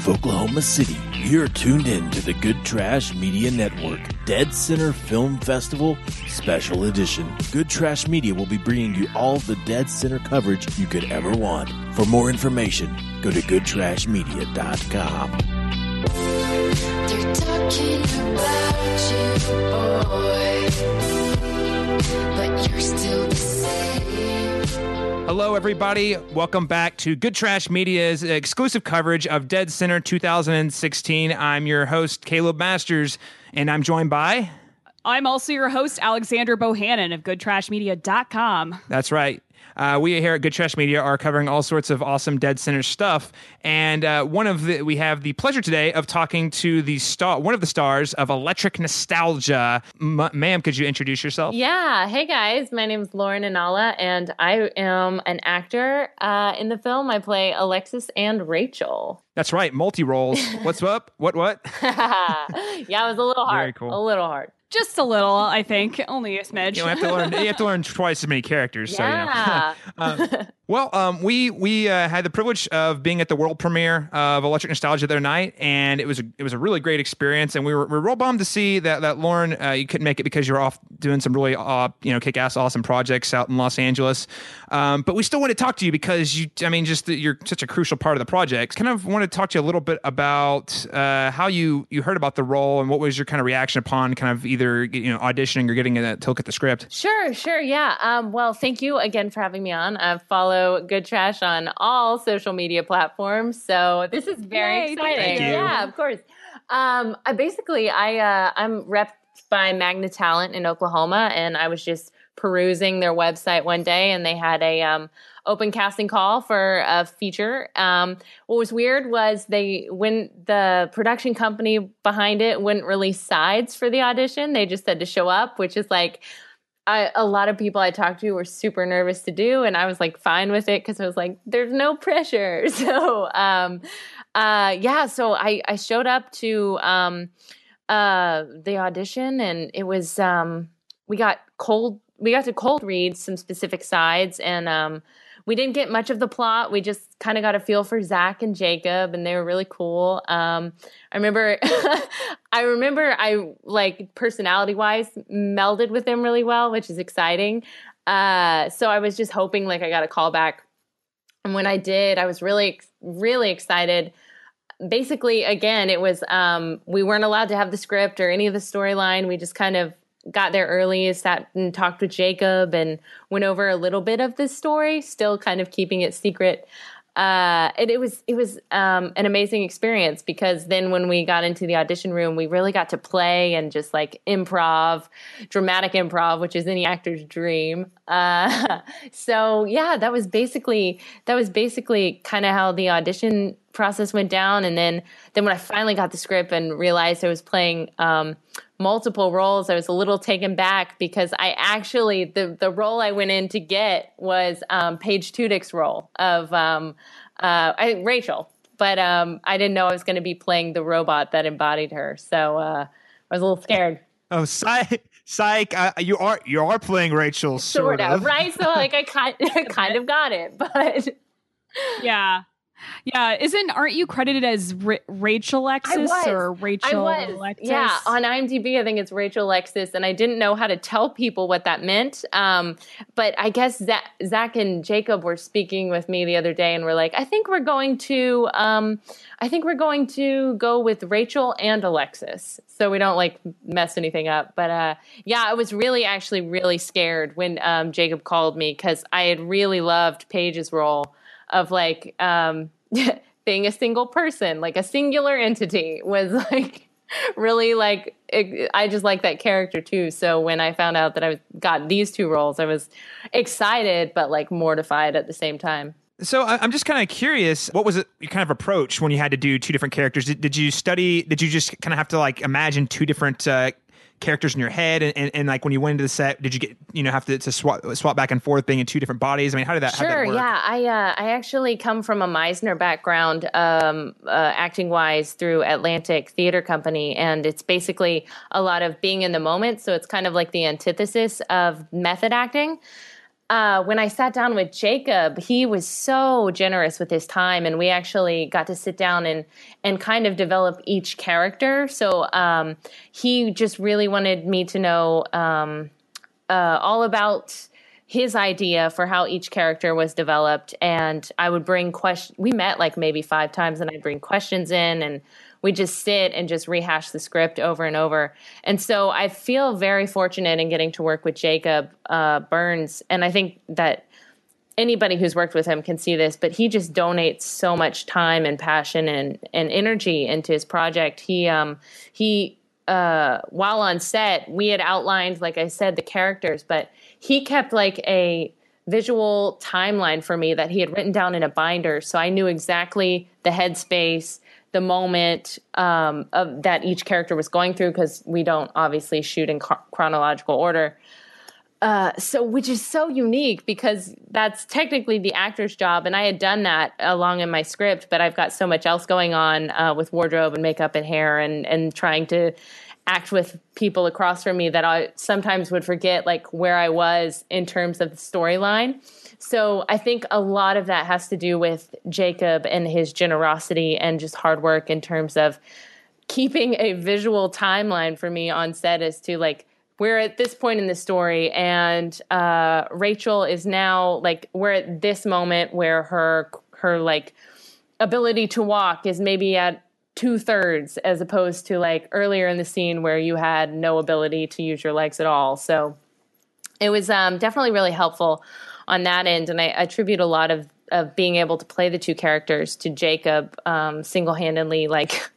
of Oklahoma City, you're tuned in to the Good Trash Media Network Dead Center Film Festival Special Edition. Good Trash Media will be bringing you all the Dead Center coverage you could ever want. For more information, go to goodtrashmedia.com. They're talking about you, boy, but you're still the same. Hello, everybody. Welcome back to Good Trash Media's exclusive coverage of Dead Center 2016. I'm your host, Caleb Masters, and I'm joined by. I'm also your host, Alexander Bohannon of GoodTrashMedia.com. That's right. Uh, we here at Good Trash Media are covering all sorts of awesome Dead Center stuff, and uh, one of the we have the pleasure today of talking to the star, one of the stars of Electric Nostalgia. Ma'am, could you introduce yourself? Yeah. Hey guys, my name is Lauren Anala, and I am an actor uh, in the film. I play Alexis and Rachel. That's right, multi roles. What's up? What what? yeah, it was a little hard. Very cool. A little hard. Just a little, I think. Only a smidge. You, know, have to learn. You have to learn twice as many characters. Yeah. So, you know. Um, well, um, we we uh, had the privilege of being at the world premiere of Electric Nostalgia the other night, and it was a, it was a really great experience. And we were, we were real bummed to see that that Lauren uh, you couldn't make it because you're off doing some really uh, you know kick ass awesome projects out in Los Angeles. Um, but we still want to talk to you because you I mean just that you're such a crucial part of the project. Kind of want to talk to you a little bit about uh, how you you heard about the role and what was your kind of reaction upon kind of either you know auditioning or getting a to look at the script. Sure, sure, yeah. Um, well, thank you again for having me on. I follow Good Trash on all social media platforms, so this is very Yay, exciting. thank you. Yeah, of course. Um, I basically, I uh, I'm rep by Magna Talent in Oklahoma, and I was just perusing their website one day, and they had a um, open casting call for a feature. Um, what was weird was they when the production company behind it wouldn't release sides for the audition. They just said to show up, which is like I, a lot of people I talked to were super nervous to do, and I was like fine with it because I was like, "There's no pressure." So, um, uh, yeah, so I I showed up to um, uh, the audition, and it was um, we got cold we got to cold read some specific sides, and um, we didn't get much of the plot. We just kind of got a feel for Zach and Jacob, and they were really cool. Um, I remember, I remember, I like personality wise melded with them really well, which is exciting. Uh, so I was just hoping like I got a call back, and when I did, I was really, really excited. Basically, again, it was um, we weren't allowed to have the script or any of the storyline. We just kind of got there early, sat and talked with Jacob, and went over a little bit of this story, still kind of keeping it secret. Uh, and it was it was um, an amazing experience because then when we got into the audition room, we really got to play and just like improv, dramatic improv, which is any actor's dream. Uh, so yeah, that was basically that was basically kind of how the audition process went down. And then then when I finally got the script and realized I was playing um, multiple roles, I was a little taken back because I actually the the role I went in to get was um, Paige Tudyk's role of um, uh, I, Rachel, but um, I didn't know I was going to be playing the robot that embodied her, so uh, I was a little scared. Oh, psych! Psych! Uh, you are you are playing Rachel, Sort of, right? So like I kind, kind of got it, but yeah. Yeah, isn't aren't you credited as Ra- Rachel Alexis or Rachel I was. Alexis? Yeah, on IMDb, I think it's Rachel Alexis, and I didn't know how to tell people what that meant. Um, but I guess Zach, Zach and Jacob were speaking with me the other day, and we're like, I think we're going to, um, I think we're going to go with Rachel and Alexis, so we don't like mess anything up. But uh, yeah, I was really, actually, really scared when um, Jacob called me because I had really loved Paige's role of like um, being a single person, like a singular entity, was like really like it, I just like that character too. So when I found out that I got these two roles, I was excited but like mortified at the same time. So I'm just kind of curious, what was it your kind of approach when you had to do two different characters? Did, did you study? Did you just kind of have to like imagine two different uh, characters in your head, and, and, and like when you went into the set, did you get you know have to, to swap swap back and forth, being in two different bodies? I mean, how did that? how did that Sure, yeah. I uh, I actually come from a Meisner background, um, uh, acting wise through Atlantic Theater Company, and it's basically a lot of being in the moment. So it's kind of like the antithesis of method acting. Uh, when I sat down with Jacob, he was so generous with his time, and we actually got to sit down and and kind of develop each character. So um, he just really wanted me to know um, uh, all about his idea for how each character was developed, and I would bring questions. We met like maybe five times, and I'd bring questions in and we just sit and just rehash the script over and over. And so I feel very fortunate in getting to work with Jacob uh, Burns. And I think that anybody who's worked with him can see this, but he just donates so much time and passion and, and energy into his project. He, um, he, uh, while on set, we had outlined, like I said, the characters, but he kept like a visual timeline for me that he had written down in a binder. So I knew exactly the headspace the moment um, of that each character was going through because we don't obviously shoot in chronological order. Uh, so which is so unique because that's technically the actor's job and i had done that along in my script but i've got so much else going on uh, with wardrobe and makeup and hair and and trying to act with people across from me that i sometimes would forget like where i was in terms of the storyline. So I think a lot of that has to do with Jacob and his generosity and just hard work in terms of keeping a visual timeline for me on set as to like we're at this point in the story and uh, Rachel is now like we're at this moment where her her like ability to walk is maybe at two thirds as opposed to like earlier in the scene where you had no ability to use your legs at all. So it was um, definitely really helpful on that end. And I attribute a lot of of being able to play the two characters to Jacob um, single handedly, like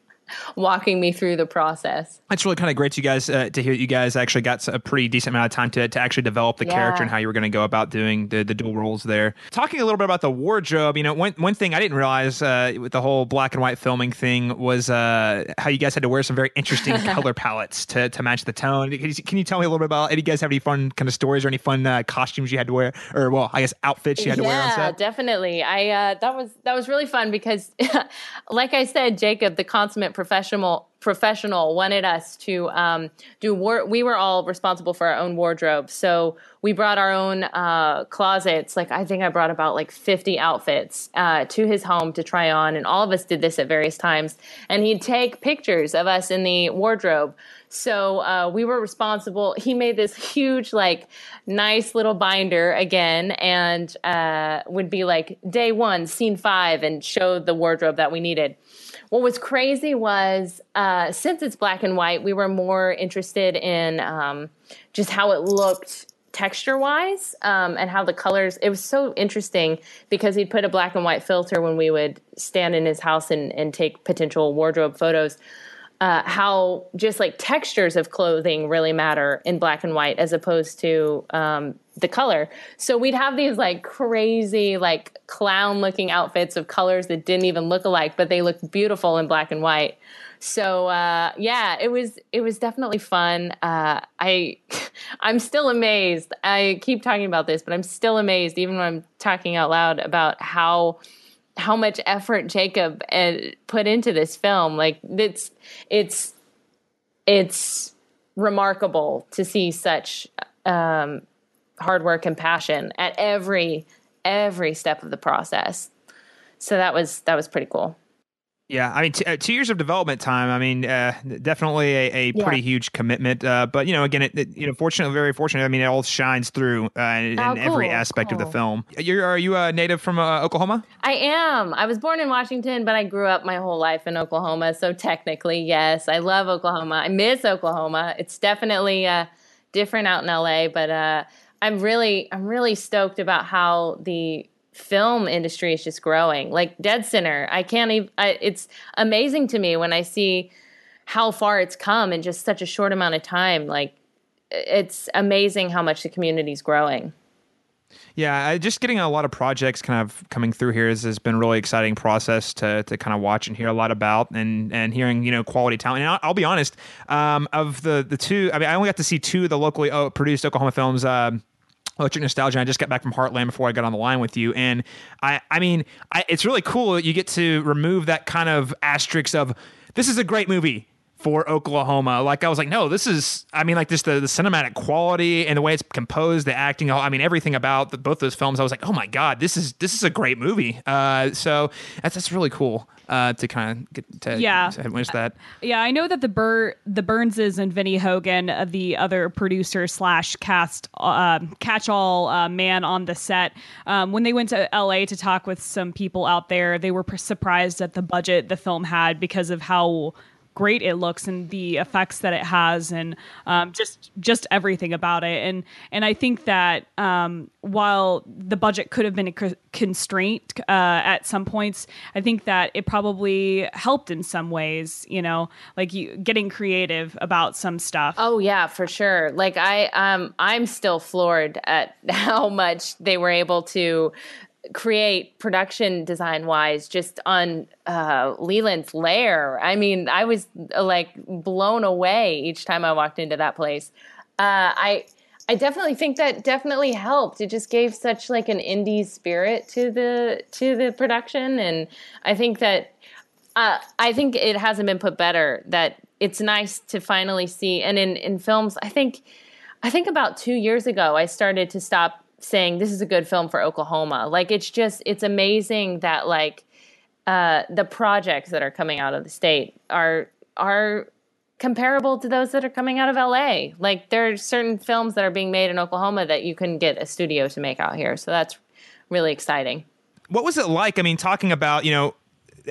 walking me through the process. It's really kind of great to you guys uh, to hear you guys actually got a pretty decent amount of time to, to actually develop the yeah. character and how you were going to go about doing the, the dual roles there. Talking a little bit about the wardrobe, you know, one, one thing I didn't realize uh, with the whole black and white filming thing was uh, how you guys had to wear some very interesting color palettes to, to match the tone. Can you, can you, tell me a little bit about, do you guys have any fun kind of stories or any fun uh, costumes you had to wear or well, I guess outfits you had to yeah, wear on set? Yeah, definitely. I, uh, that was, that was really fun because like I said, Jacob, the consummate professional professional wanted us to um, do war- we were all responsible for our own wardrobe. So we brought our own uh, closets. Like i think i brought about like 50 outfits uh, to his home to try on. And all of us did this at various times. And he'd take pictures of us in the wardrobe. So uh, we were responsible. He made this huge like nice little binder again and uh, would be like day one scene five and show the wardrobe that we needed what was crazy was uh, since it's black and white, we were more interested in um, just how it looked texture wise um, and how the colors it was so interesting because he'd put a black and white filter when we would stand in his house and, and take potential wardrobe photos uh, how just like textures of clothing really matter in black and white as opposed to um, the color. So we'd have these like crazy, like clown looking outfits of colors that didn't even look alike, but they looked beautiful in black and white. So uh, yeah, it was it was definitely fun. Uh, I I'm still amazed. I keep talking about this, but I'm still amazed, even when I'm talking out loud about how how much effort Jacob uh, put into this film. Like it's it's it's remarkable to see such um, hard work and passion at every every step of the process. So that was that was pretty cool. Yeah, I mean, t- uh, two years of development time. I mean, uh, definitely a, a pretty yeah. huge commitment. Uh, but you know, again, it, it, you know, fortunately, very fortunate. I mean, it all shines through uh, in, oh, cool, every aspect cool. of the film. You're, are you a native from uh, Oklahoma? I am. I was born in Washington, but I grew up my whole life in Oklahoma. So technically, yes, I love Oklahoma. I miss Oklahoma. It's definitely uh, different out in LA, but I'm really, I'm really stoked about how the film industry is just growing. Like Dead Center, I can't even. I, it's amazing to me when I see how far it's come in just such a short amount of time. Like it's amazing how much the community is growing. Yeah, just getting a lot of projects kind of coming through here has, has been really exciting process to, to kind of watch and hear a lot about and and hearing you know quality talent. And I'll, I'll be honest, um, of the the two, I mean, I only got to see two of the locally uh, produced Oklahoma films. Um, Electric Nostalgia. I just got back from Heartland before I got on the line with you, and I, I mean, I, it's really cool. You get to remove that kind of asterisk of this is a great movie for Oklahoma. Like I was like, no, this is. I mean, like just the, the cinematic quality and the way it's composed, the acting. I mean, everything about the, both those films. I was like, oh my god, this is this is a great movie. Uh, so that's that's really cool uh, to kind of get to Yeah. to witness that. Yeah, I know that the Bur- the Burnses and Vinnie Hogan, uh, the other producer slash cast uh, catch all uh, man on the set, um, when they went to L.A. to talk with some people out there, they were pr- surprised at the budget the film had because of how great it looks and the effects that it has and um, just just everything about it and and I think that um, while the budget could have been a co- constraint uh, at some points I think that it probably helped in some ways you know like you getting creative about some stuff Oh yeah, for sure. Like I um I'm still floored at how much they were able to create production design wise just on uh Leland's lair. I mean, I was uh, like blown away each time I walked into that place. Uh I I definitely think that definitely helped. It just gave such like an indie spirit to the to the production and I think that uh, I think it hasn't been put better. That it's nice to finally see, and in in films, I think, I think about two years ago, I started to stop saying this is a good film for Oklahoma. Like it's just it's amazing that like uh, the projects that are coming out of the state are are comparable to those that are coming out of LA. Like there are certain films that are being made in Oklahoma that you can get a studio to make out here. So that's really exciting. What was it like? I mean, talking about you know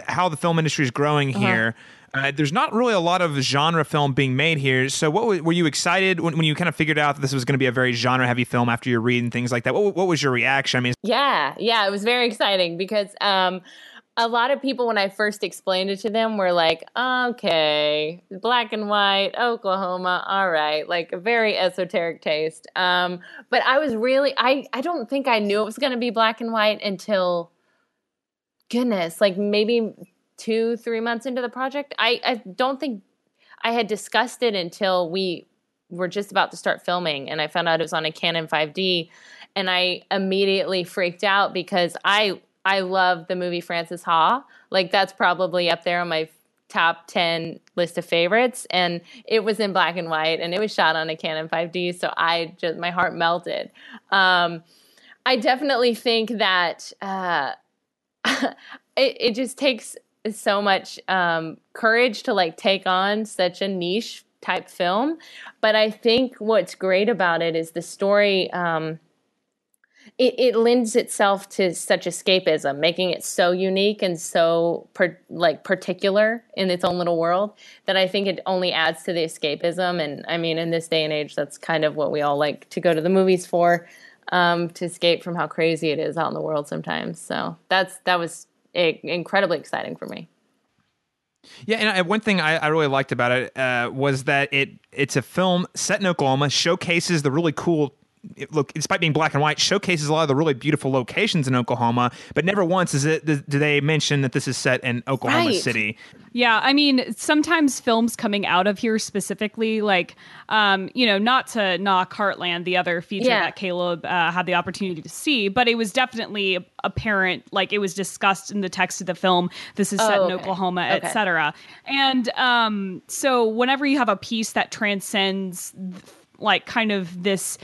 how the film industry is growing here. Uh, there's not really a lot of genre film being made here. So, what wa- were you excited when, when you kind of figured out that this was going to be a very genre heavy film after you read and things like that? What, what was your reaction? I mean, Yeah, yeah, it was very exciting because um, a lot of people, when I first explained it to them, were like, "Okay, black and white, Oklahoma, all right," like a very esoteric taste. Um, but I was really, I, I don't think I knew it was going to be black and white until, goodness, like maybe two, three months into the project. I, I don't think I had discussed it until we were just about to start filming, and I found out it was on a Canon 5D and I immediately freaked out because I I love the movie Frances Ha. Like that's probably up there on my top 10 list of favorites and it was in black and white and it was shot on a Canon 5D so I just my heart melted. Um I definitely think that uh it, it just takes so much um courage to like take on such a niche type film but I think what's great about it is the story um it, it lends itself to such escapism, making it so unique and so per, like particular in its own little world that I think it only adds to the escapism. And I mean, in this day and age, that's kind of what we all like to go to the movies for, um, to escape from how crazy it is out in the world sometimes. So that's that was incredibly exciting for me. Yeah, and one thing I, I really liked about it uh, was that it it's a film set in Oklahoma, showcases the really cool. It, look, despite being black and white, showcases a lot of the really beautiful locations in Oklahoma, but never once is it do they mention that this is set in Oklahoma Right. City. Yeah, I mean, sometimes films coming out of here specifically, like, um, you know, not to knock Heartland, the other feature Yeah. that Caleb uh, had the opportunity to see, but it was definitely apparent, like, it was discussed in the text of the film. This is set Oh, in. Oklahoma, Okay. etc. And um, so, whenever you have a piece that transcends, like, kind of this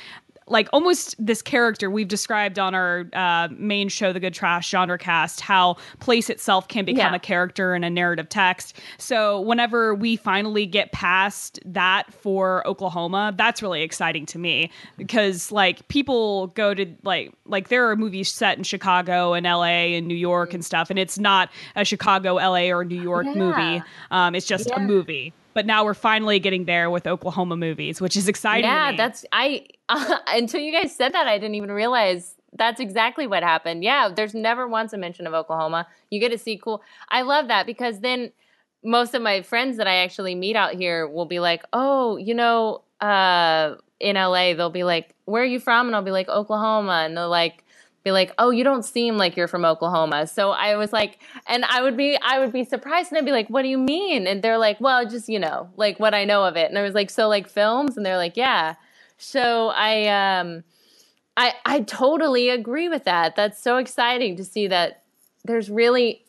like almost this character we've described on our uh, main show, The Good Trash Genre Cast, how place itself can become Yeah. a character in a narrative text. So whenever we finally get past that for Oklahoma, that's really exciting to me because like people go to like like there are movies set in Chicago and LA and New York and stuff, and it's not a Chicago, LA, or New York Yeah. movie. Um, it's just a movie. But now we're finally getting there with Oklahoma movies, which is exciting. Yeah, that's I until you guys said that I didn't even realize that's exactly what happened. Yeah, there's never once a mention of Oklahoma. You get to see cool. I love that because then most of my friends that I actually meet out here will be like, "Oh, you know, uh in LA, they'll be like, "Where are you from?" and I'll be like, "Oklahoma." And they'll like be like, "Oh, you don't seem like you're from Oklahoma." So I was like, and I would be I would be surprised and I'd be like, "What do you mean?" And they're like, "Well, just, you know, like what I know of it." And I was like, "So like films?" And they're like, "Yeah." So I um I I totally agree with that. That's so exciting to see that there's really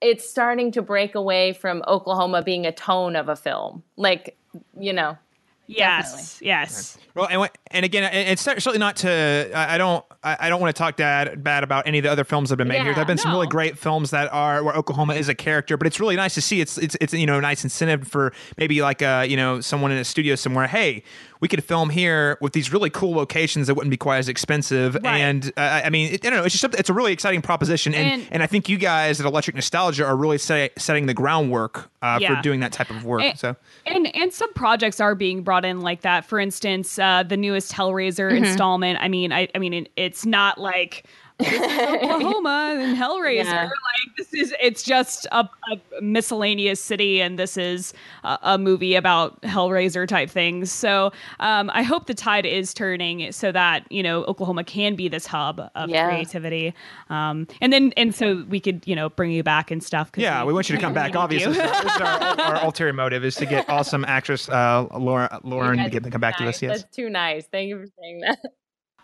it's starting to break away from Oklahoma being a tone of a film. Like, you know, Yes, yes. Well, and, and again, it- it's certainly not to. I I don't. I I don't want to talk bad bad about any of the other films that have been made here. There have been some really great films that are where Oklahoma is a character, but it's really nice to see. It's it's it's you know a nice incentive for maybe like uh you know someone in a studio somewhere. Hey, we could film here with these really cool locations that wouldn't be quite as expensive. Right. And uh, I I mean, it, I don't know. It's just something, it's a really exciting proposition, and, and And- I think you guys at Electric Nostalgia are really set, setting the groundwork uh, Yeah. for doing that type of work. And- so And and some projects are being brought in like that. For instance, uh, the newest Hellraiser installment. I mean, I, I mean, it, it's not like Oklahoma and Hellraiser. Yeah. Like this is, it's just a, a miscellaneous city, and this is a, a movie about Hellraiser type things. So um, I hope the tide is turning so that you know Oklahoma can be this hub of Yeah. creativity. Um, and then and so we could you know bring you back and stuff. Yeah, we want you to come back. Obviously, this is, our, our ulterior motive is to get awesome actress uh, Laura Lauren to get to come back to us. Nice. Yes. That's too nice. Thank you for saying that.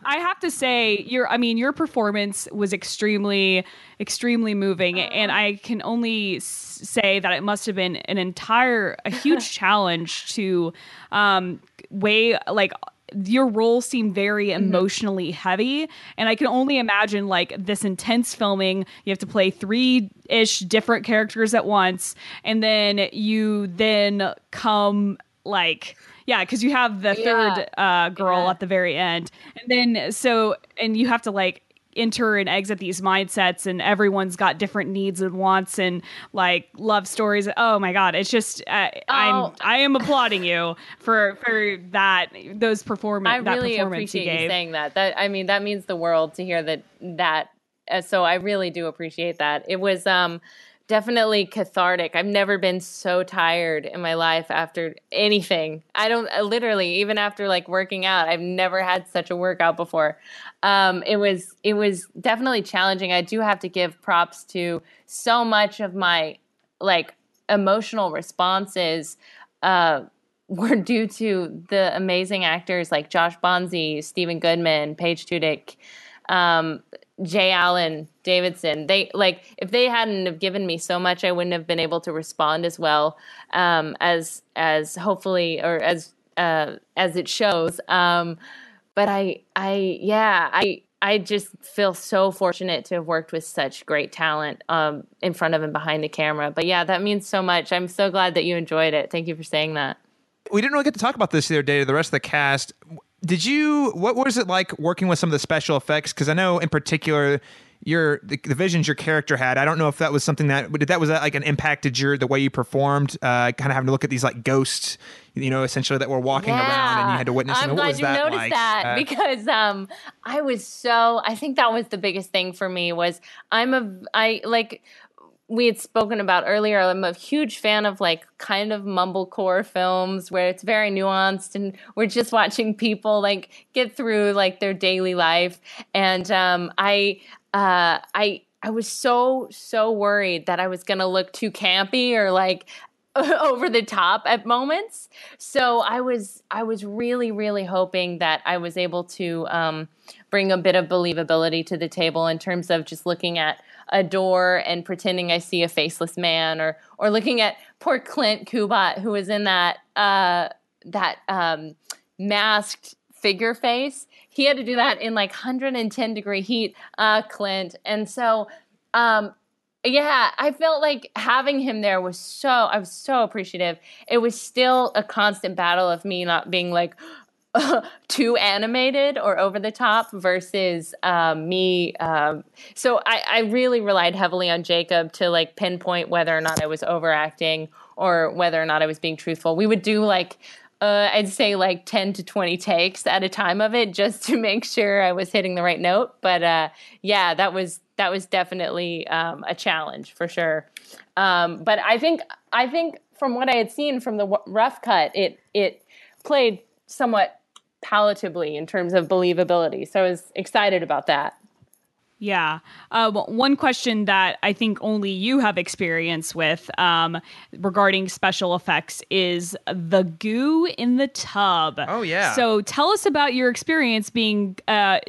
I have to say, your I mean, your performance was extremely, extremely moving, and I can only say that it must have been an entire, a huge challenge to um, weigh like. Your role seemed very emotionally heavy, and I can only imagine like this intense filming. You have to play three ish different characters at once, and then you then come like yeah because you have the Yeah. third uh girl Yeah. at the very end and then so and you have to like enter and exit these mindsets and everyone's got different needs and wants and like love stories oh my god it's just uh, i'm Oh. i am applauding you for for that those performance I that really performance you appreciate you gave saying that. That I mean, that means the world to hear that. That uh, so I really do appreciate that. It was um definitely cathartic. I've never been so tired in my life after anything. I don't uh, literally even after like working out. I've never had such a workout before. Um, it was it was definitely challenging. I do have to give props to so much of my like emotional responses. Uh, were due to the amazing actors like Josh Bonzi, Stephen Goodman, Paige Tudyk, um, Jay Allen Davidson. They like if they hadn't have given me so much, I wouldn't have been able to respond as well um, as as hopefully or as uh, as it shows. Um, but I I yeah I. I just feel so fortunate to have worked with such great talent um, in front of and behind the camera. But yeah, that means so much. I'm so glad that you enjoyed it. Thank you for saying that. we didn't really get to talk about this the other day the rest of the cast. Did you? What was it like working with some of the special effects? Because I know in particular your the, the visions your character had. I don't know if that was something that did that was that like an impacted your the way you performed. Uh, kind of having to look at these like ghosts, you know, essentially that were walking around and you had to witness. I'm them. What glad was you that noticed like? that Uh, because um, I was so. I think that was the biggest thing for me was I'm a I like we had spoken about earlier. I'm a huge fan of like kind of mumblecore films where it's very nuanced and we're just watching people like get through like their daily life. And um, I uh, I I was so so worried that I was gonna look too campy or like over the top at moments. So I was I was really really hoping that I was able to um, bring a bit of believability to the table in terms of just looking at a door and pretending I see a faceless man, or or looking at poor Clint Kubat who was in that uh, that um, masked figure face. He had to do that in like 110 degree heat, uh, Clint, and so. Um, yeah, I felt like having him there was so I was so appreciative. It was still a constant battle of me not being like too animated or over the top versus um, me. Um, so I, I really relied heavily on Jacob to like pinpoint whether or not I was overacting or whether or not I was being truthful. We would do like uh, I'd say like 10 to 20 takes at a time of it just to make sure I was hitting the right note. But uh, yeah, that was that was definitely um, a challenge for sure. Um, but I think I think from what I had seen from the rough cut, it it played somewhat palatably in terms of believability. So I was excited about that. Yeah. Uh, one question that I think only you have experience with um, regarding special effects is the goo in the tub. Oh, yeah. So tell us about your experience being. Uh,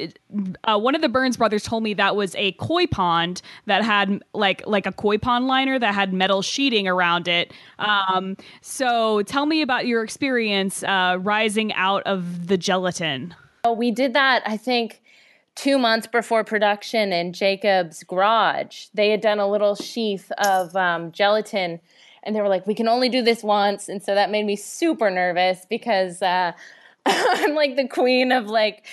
uh, one of the Burns brothers told me that was a koi pond that had like like a koi pond liner that had metal sheeting around it. Um, so tell me about your experience uh, rising out of the gelatin. Oh, we did that, I think, two months before production in Jacob's garage. They had done a little sheath of um, gelatin, and they were like, "We can only do this once," and so that made me super nervous because uh, I'm like the queen of like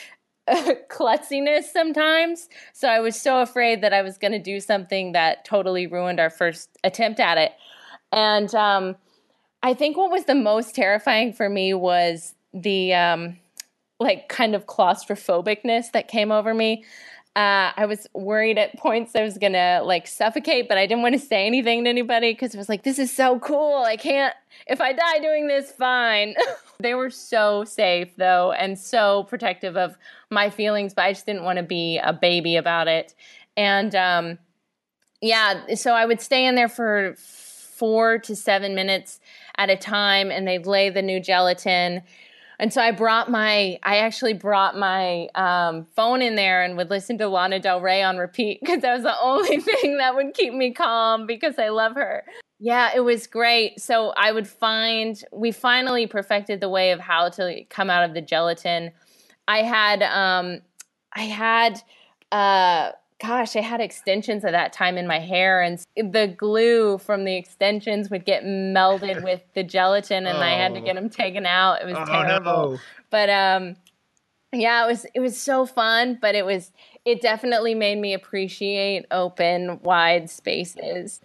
klutziness sometimes. So I was so afraid that I was going to do something that totally ruined our first attempt at it. And um, I think what was the most terrifying for me was the um, like kind of claustrophobicness that came over me. Uh, I was worried at points I was gonna like suffocate, but I didn't want to say anything to anybody because it was like, this is so cool. I can't, if I die doing this, fine. they were so safe though and so protective of my feelings, but I just didn't want to be a baby about it. And um, yeah, so I would stay in there for four to seven minutes at a time and they'd lay the new gelatin and so I brought my, I actually brought my um, phone in there and would listen to Lana Del Rey on repeat because that was the only thing that would keep me calm because I love her. Yeah, it was great. So I would find, we finally perfected the way of how to come out of the gelatin. I had, um, I had, uh, gosh, I had extensions at that time in my hair, and the glue from the extensions would get melded with the gelatin, and oh. I had to get them taken out. It was oh, terrible. No. But um, yeah, it was it was so fun, but it was it definitely made me appreciate open, wide spaces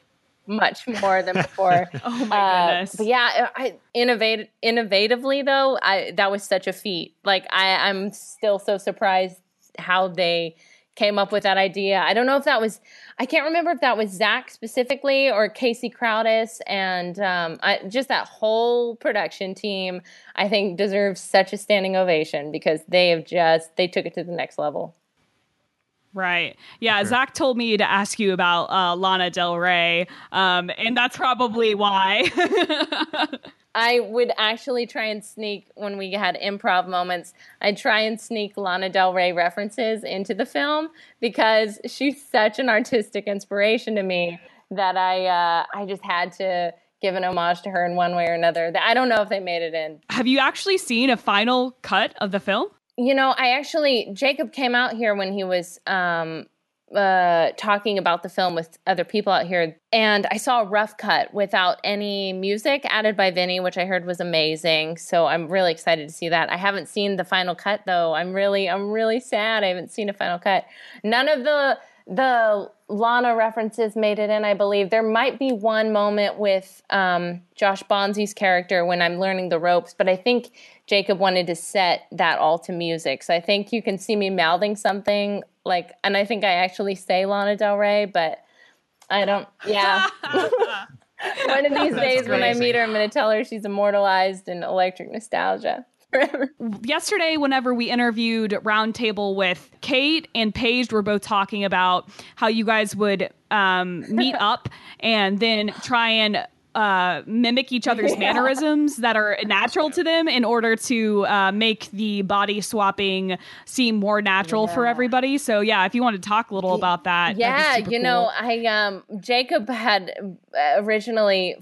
much more than before. oh my uh, goodness! But yeah, I innovate innovatively though. I that was such a feat. Like I, I'm still so surprised how they came up with that idea. I don't know if that was, I can't remember if that was Zach specifically or Casey Crowdis and um, I, just that whole production team. I think deserves such a standing ovation because they have just they took it to the next level. Right. Yeah. Sure. Zach told me to ask you about uh, Lana Del Rey, um, and that's probably why. I would actually try and sneak when we had improv moments. I'd try and sneak Lana Del Rey references into the film because she's such an artistic inspiration to me that I uh, I just had to give an homage to her in one way or another. I don't know if they made it in. Have you actually seen a final cut of the film? You know, I actually Jacob came out here when he was um, uh, talking about the film with other people out here, and I saw a rough cut without any music added by Vinny, which I heard was amazing. So I'm really excited to see that. I haven't seen the final cut though. I'm really, I'm really sad. I haven't seen a final cut. None of the the Lana references made it in, I believe. There might be one moment with um, Josh Bonzi's character when I'm learning the ropes, but I think Jacob wanted to set that all to music. So I think you can see me mouthing something like, and I think I actually say Lana Del Rey, but I don't, yeah. one of these days when I meet her, I'm going to tell her she's immortalized in electric nostalgia. Yesterday, whenever we interviewed Roundtable with Kate and Paige, were both talking about how you guys would um, meet up and then try and uh, mimic each other's yeah. mannerisms that are natural to them in order to uh, make the body swapping seem more natural yeah. for everybody. So yeah, if you want to talk a little about that, yeah, you cool. know, I um Jacob had originally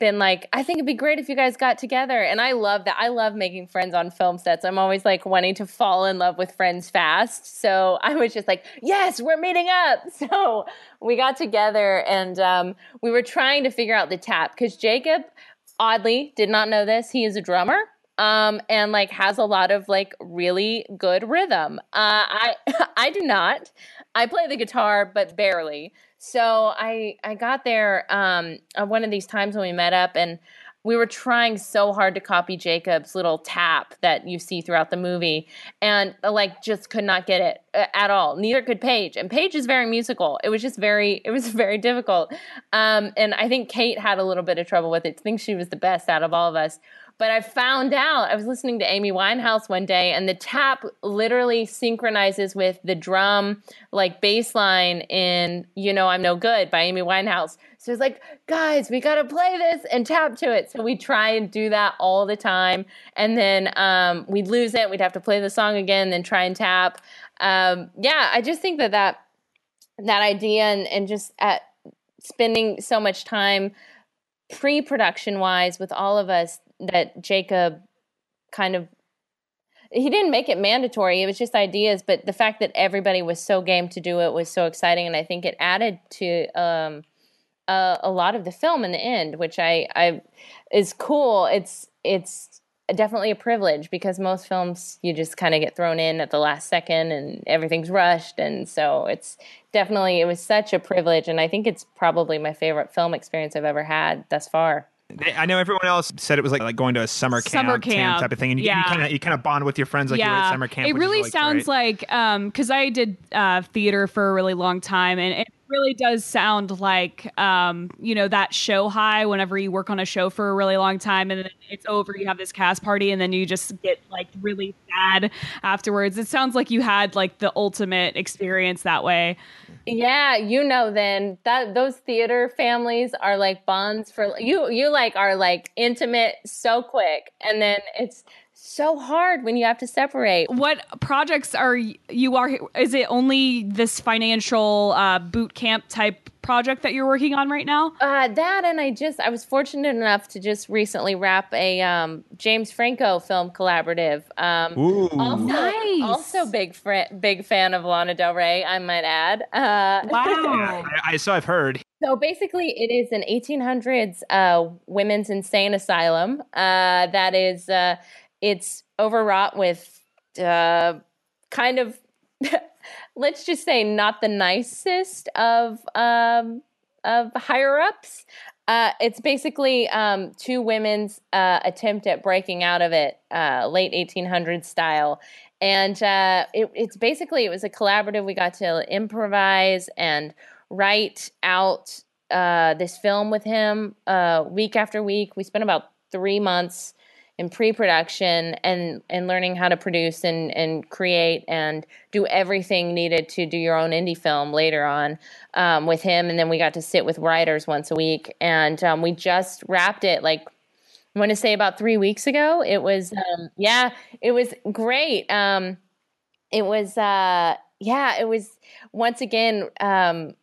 been like, I think it'd be great if you guys got together, and I love that. I love making friends on film sets. I'm always like wanting to fall in love with friends fast. So I was just like, yes, we're meeting up. So we got together and um, we were trying to figure out the tap because Jacob, oddly, did not know this. He is a drummer um, and like has a lot of like really good rhythm. Uh, I I do not. I play the guitar, but barely. So I I got there um, one of these times when we met up and we were trying so hard to copy Jacob's little tap that you see throughout the movie and uh, like just could not get it uh, at all. Neither could Paige. And Paige is very musical. It was just very it was very difficult. Um, and I think Kate had a little bit of trouble with it. I think she was the best out of all of us. But I found out I was listening to Amy Winehouse one day, and the tap literally synchronizes with the drum, like bass line in "You Know I'm No Good" by Amy Winehouse. So it's like, guys, we got to play this and tap to it. So we try and do that all the time, and then um, we'd lose it. We'd have to play the song again, then try and tap. Um, yeah, I just think that that that idea and, and just at spending so much time pre-production wise with all of us that Jacob kind of he didn't make it mandatory it was just ideas but the fact that everybody was so game to do it was so exciting and i think it added to um, a, a lot of the film in the end which i i is cool. It's it's definitely a privilege because most films you just kind of get thrown in at the last second and everything's rushed and so it's definitely it was such a privilege and i think it's probably my favorite film experience i've ever had thus far I know everyone else said it was like, like going to a summer camp, Summer camp, type of thing, and you, yeah. you kind of you kind of bond with your friends like you were at summer camp. It is really sounds great. like um because I did uh, theater for a really long time, and it really does sound like um you know that show high whenever you work on a show for a really long time and then it's over, you have this cast party, and then you just get like really sad afterwards. It sounds like you had like the ultimate experience that way. Yeah you know then that those theater families are like bonds for you you like are like intimate so quick. And then it's so hard when you have to separate What projects are you are? Is it only this financial uh, boot camp type project that you're working on right now? Uh, that and I just I was fortunate enough to just recently wrap a um, James Franco film collaborative. Um, Ooh. also, Nice. also big fr- big fan of Lana Del Rey. I might add. Uh, Wow. I, I so I've heard. So basically, it is an 1800s uh, women's insane asylum uh, that is uh, it's overwrought with uh, kind of let's just say not the nicest of um, of higher ups. Uh, it's basically um, two women's uh, attempt at breaking out of it, uh, late 1800s style. And uh, it, it's basically, it was a collaborative. We got to improvise and write out uh, this film with him uh, week after week. We spent about three months in pre-production and and learning how to produce and and create and do everything needed to do your own indie film later on um, with him and then we got to sit with writers once a week and um, we just wrapped it like I want to say about three weeks ago. It was um, yeah, it was great. Um, it was uh, yeah, it was once again um,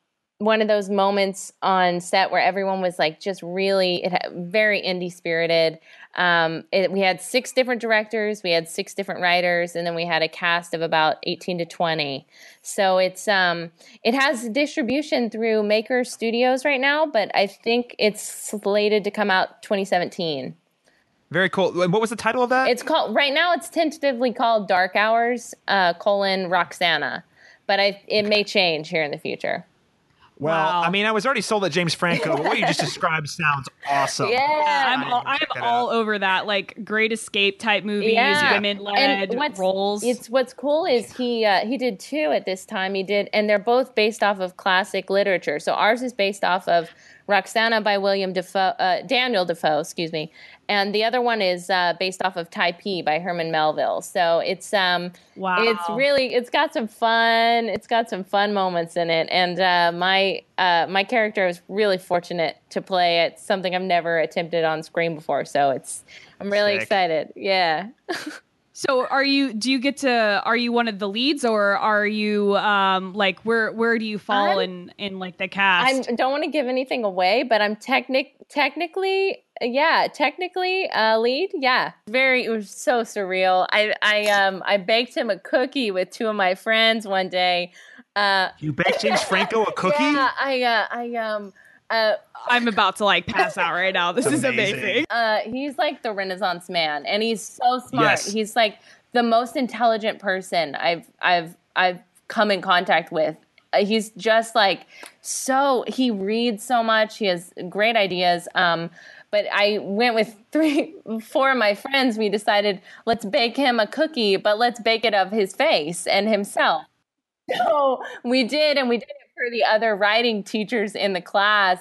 one of those moments on set where everyone was like just really it very indie spirited. Um, it, we had six different directors, we had six different writers, and then we had a cast of about eighteen to twenty. So it's um, it has distribution through Maker Studios right now, but I think it's slated to come out twenty seventeen. Very cool. And What was the title of that? It's called right now. It's tentatively called Dark Hours: uh, colon Roxana, but I it may change here in the future. Well, Wow. I mean, I was already sold at James Franco, but what you just described sounds awesome. Yeah, I'm all, I'm all over that like Great Escape type movies, Yeah. women led and what's, roles. It's what's cool is he uh, he did two at this time. He did, and they're both based off of classic literature. So ours is based off of Roxana by William Defoe, uh, Daniel Defoe, excuse me, and the other one is uh, based off of Typee by Herman Melville. So it's um Wow. it's really it's got some fun it's got some fun moments in it, and uh, my uh, my character is really fortunate to play it. Something I've never attempted on screen before, so it's I'm really Sick. excited. Yeah. so are you do you get to are you one of the leads or are you um like where where do you fall I'm- in in like the cast? I don't want to give anything away, but I'm technic technically, yeah, technically uh, lead. Yeah, very. It was so surreal. I I um I baked him a cookie with two of my friends one day. Uh, You baked James Franco a cookie? yeah, I uh, I um uh, I'm about to like pass out right now. This is Amazing. amazing. uh he's like the Renaissance man, and he's so smart. Yes. He's like the most intelligent person I've I've I've come in contact with. Uh, he's just like so he reads so much. He has great ideas. Um, but I went with three, four of my friends. We decided let's bake him a cookie, but let's bake it of his face and himself. So we did, and we did it for the other writing teachers in the class.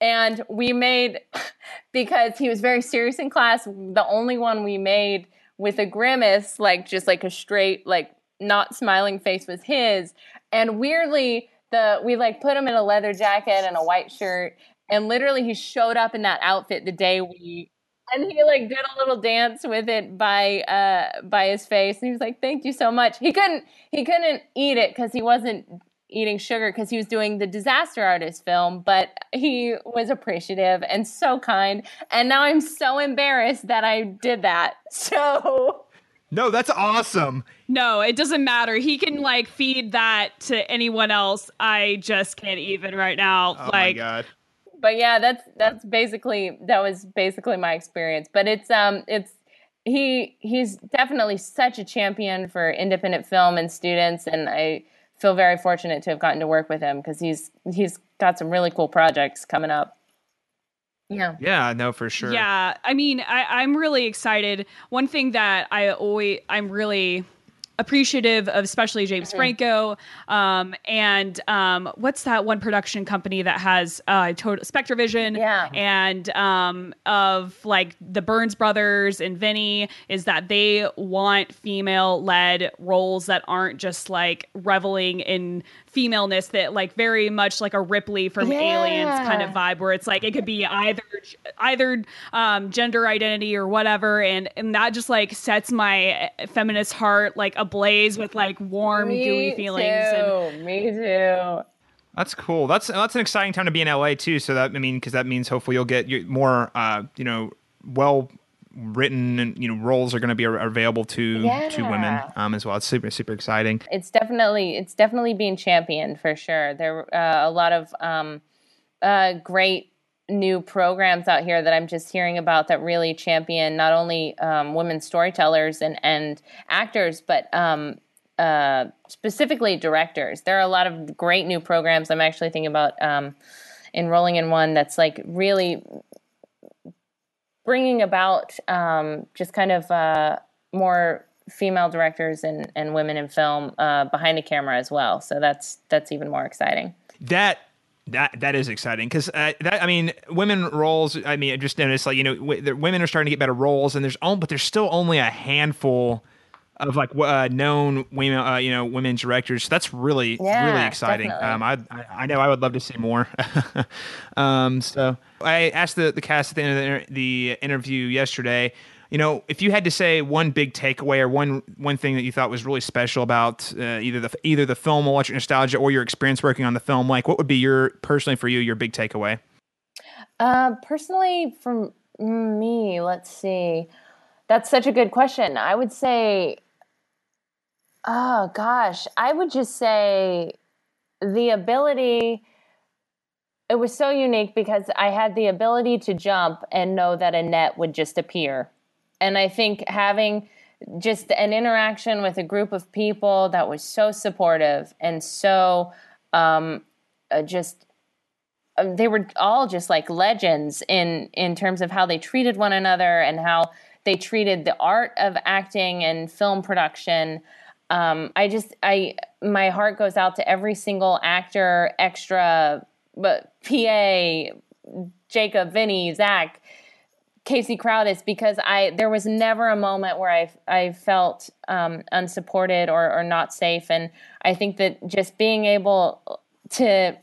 and we made because he was very serious in class. The only one we made with a grimace, like just like a straight, like not smiling face, was his. And weirdly, the we like put him in a leather jacket and a white shirt, and literally he showed up in that outfit the day we and he like did a little dance with it by uh by his face and he was like thank you so much he couldn't he couldn't eat it because he wasn't eating sugar because he was doing the disaster artist film but he was appreciative and so kind and now i'm so embarrassed that i did that so No, that's awesome. No, it doesn't matter. He can like feed that to anyone else. I just can't even right now. Oh like my god. but yeah that's that's basically that was basically my experience but it's um it's he he's definitely such a champion for independent film and students and i feel very fortunate to have gotten to work with him because he's he's got some really cool projects coming up yeah Yeah, no, for sure. Yeah, I mean, I, I'm really excited. One thing that I always, I'm really appreciative of, especially James Mm-hmm. Franco, um, and um, what's that one production company that has uh, total SpectreVision, Yeah. and um, of like the Burns brothers and Vinny is that they want female-led roles that aren't just like reveling in femaleness that like very much like a Ripley from Aliens kind of vibe where it's like it could be either either um, gender identity or whatever and and that just like sets my feminist heart like ablaze with like warm gooey me feelings and too, me too That's cool. That's that's an exciting time to be in LA too. So that I mean, because that means hopefully you'll get you- more, uh, you know, well written and you know roles are going to be a- available to to women um, as well. It's super super exciting. it's definitely it's definitely being championed for sure. There are uh, a lot of um, uh, great new programs out here that I'm just hearing about that really champion not only um, women storytellers and and actors, but um, uh, specifically directors. There are a lot of great new programs. I'm actually thinking about um, enrolling in one that's like really bringing about um, just kind of uh, more female directors and, and women in film uh, behind the camera as well. So that's that's even more exciting. That that that is exciting because uh, that I mean women roles. I mean I just noticed like you know w- the women are starting to get better roles and there's only but there's still only a handful of like uh, known women uh, you know women directors. So that's really Yeah, really exciting. Um, I, I I know I would love to see more. um, so I asked the the cast at the end of the, inter- the interview yesterday. You know, if you had to say one big takeaway or one one thing that you thought was really special about uh, either the either the film Electric Nostalgia or your experience working on the film, like what would be your personally for you your big takeaway? Uh, personally, for me, let's see. That's such a good question. I would say, oh gosh, I would just say the ability. It was so unique because I had the ability to jump and know that a net would just appear. And I think having just an interaction with a group of people that was so supportive and so um, uh, just um, they were all just like legends in in terms of how they treated one another and how they treated the art of acting and film production. Um, I just I my heart goes out to every single actor, extra, but PA, Jacob, Vinny, Zach, Casey Crowdis, because I there was never a moment where I I felt um, unsupported or or not safe, and I think that just being able to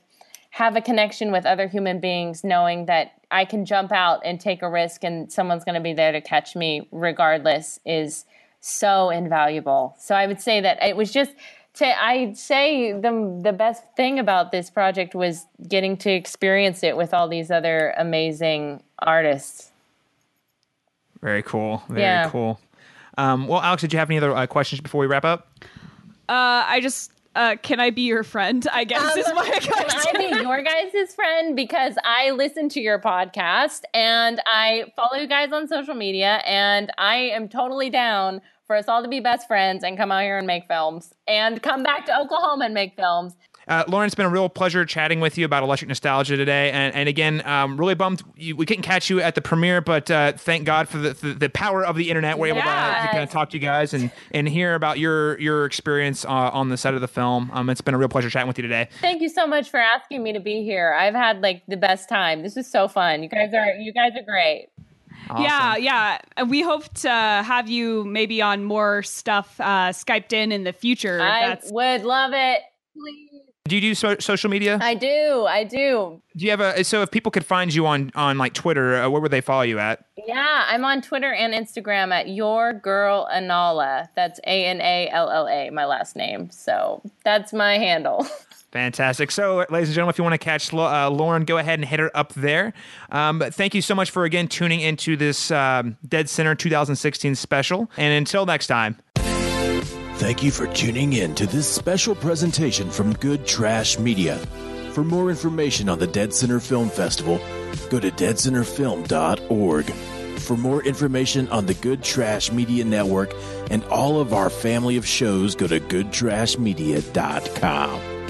have a connection with other human beings, knowing that I can jump out and take a risk and someone's going to be there to catch me regardless is so invaluable. So I would say that it was just to I'd say the the best thing about this project was getting to experience it with all these other amazing artists. Very cool. Very Yeah. cool. Um, well, Alex, did you have any other uh, questions before we wrap up? uh i just uh can i be your friend i guess is my Can I be your guys' friend? Because I listen to your podcast and I follow you guys on social media, and I am totally down for us all to be best friends and come out here and make films and come back to Oklahoma and make films. Uh, Lauren, it's been a real pleasure chatting with you about electric nostalgia today. And, and again, um, really bummed you, we couldn't catch you at the premiere, but uh, thank God for the, the, the power of the internet. We're able to, Yes. to kind of talk to you guys and, and hear about your your experience uh, on the set of the film. Um, it's been a real pleasure chatting with you today. Thank you so much for asking me to be here. I've had like the best time. This is so fun. You guys are you guys are great. Yeah, yeah. And We hope to have you maybe on more stuff uh, Skyped in in the future. if I that's would love it. Please. Do you do so- social media? I do. I do. do you have a so if people could find you on on like Twitter, uh, where would they follow you at? Yeah, I'm on Twitter and Instagram at your girl Analla. That's A N A L L A, my last name. So that's my handle. Fantastic. So, ladies and gentlemen, if you want to catch uh, Lauren, go ahead and hit her up there. Um, but thank you so much for again tuning into this um, Dead Center 2016 special. And until next time. Thank you for tuning in to this special presentation from Good Trash Media. For more information on the Dead Center Film Festival, go to deadcenterfilm.org. For more information on the Good Trash Media Network and all of our family of shows, go to goodtrashmedia.com.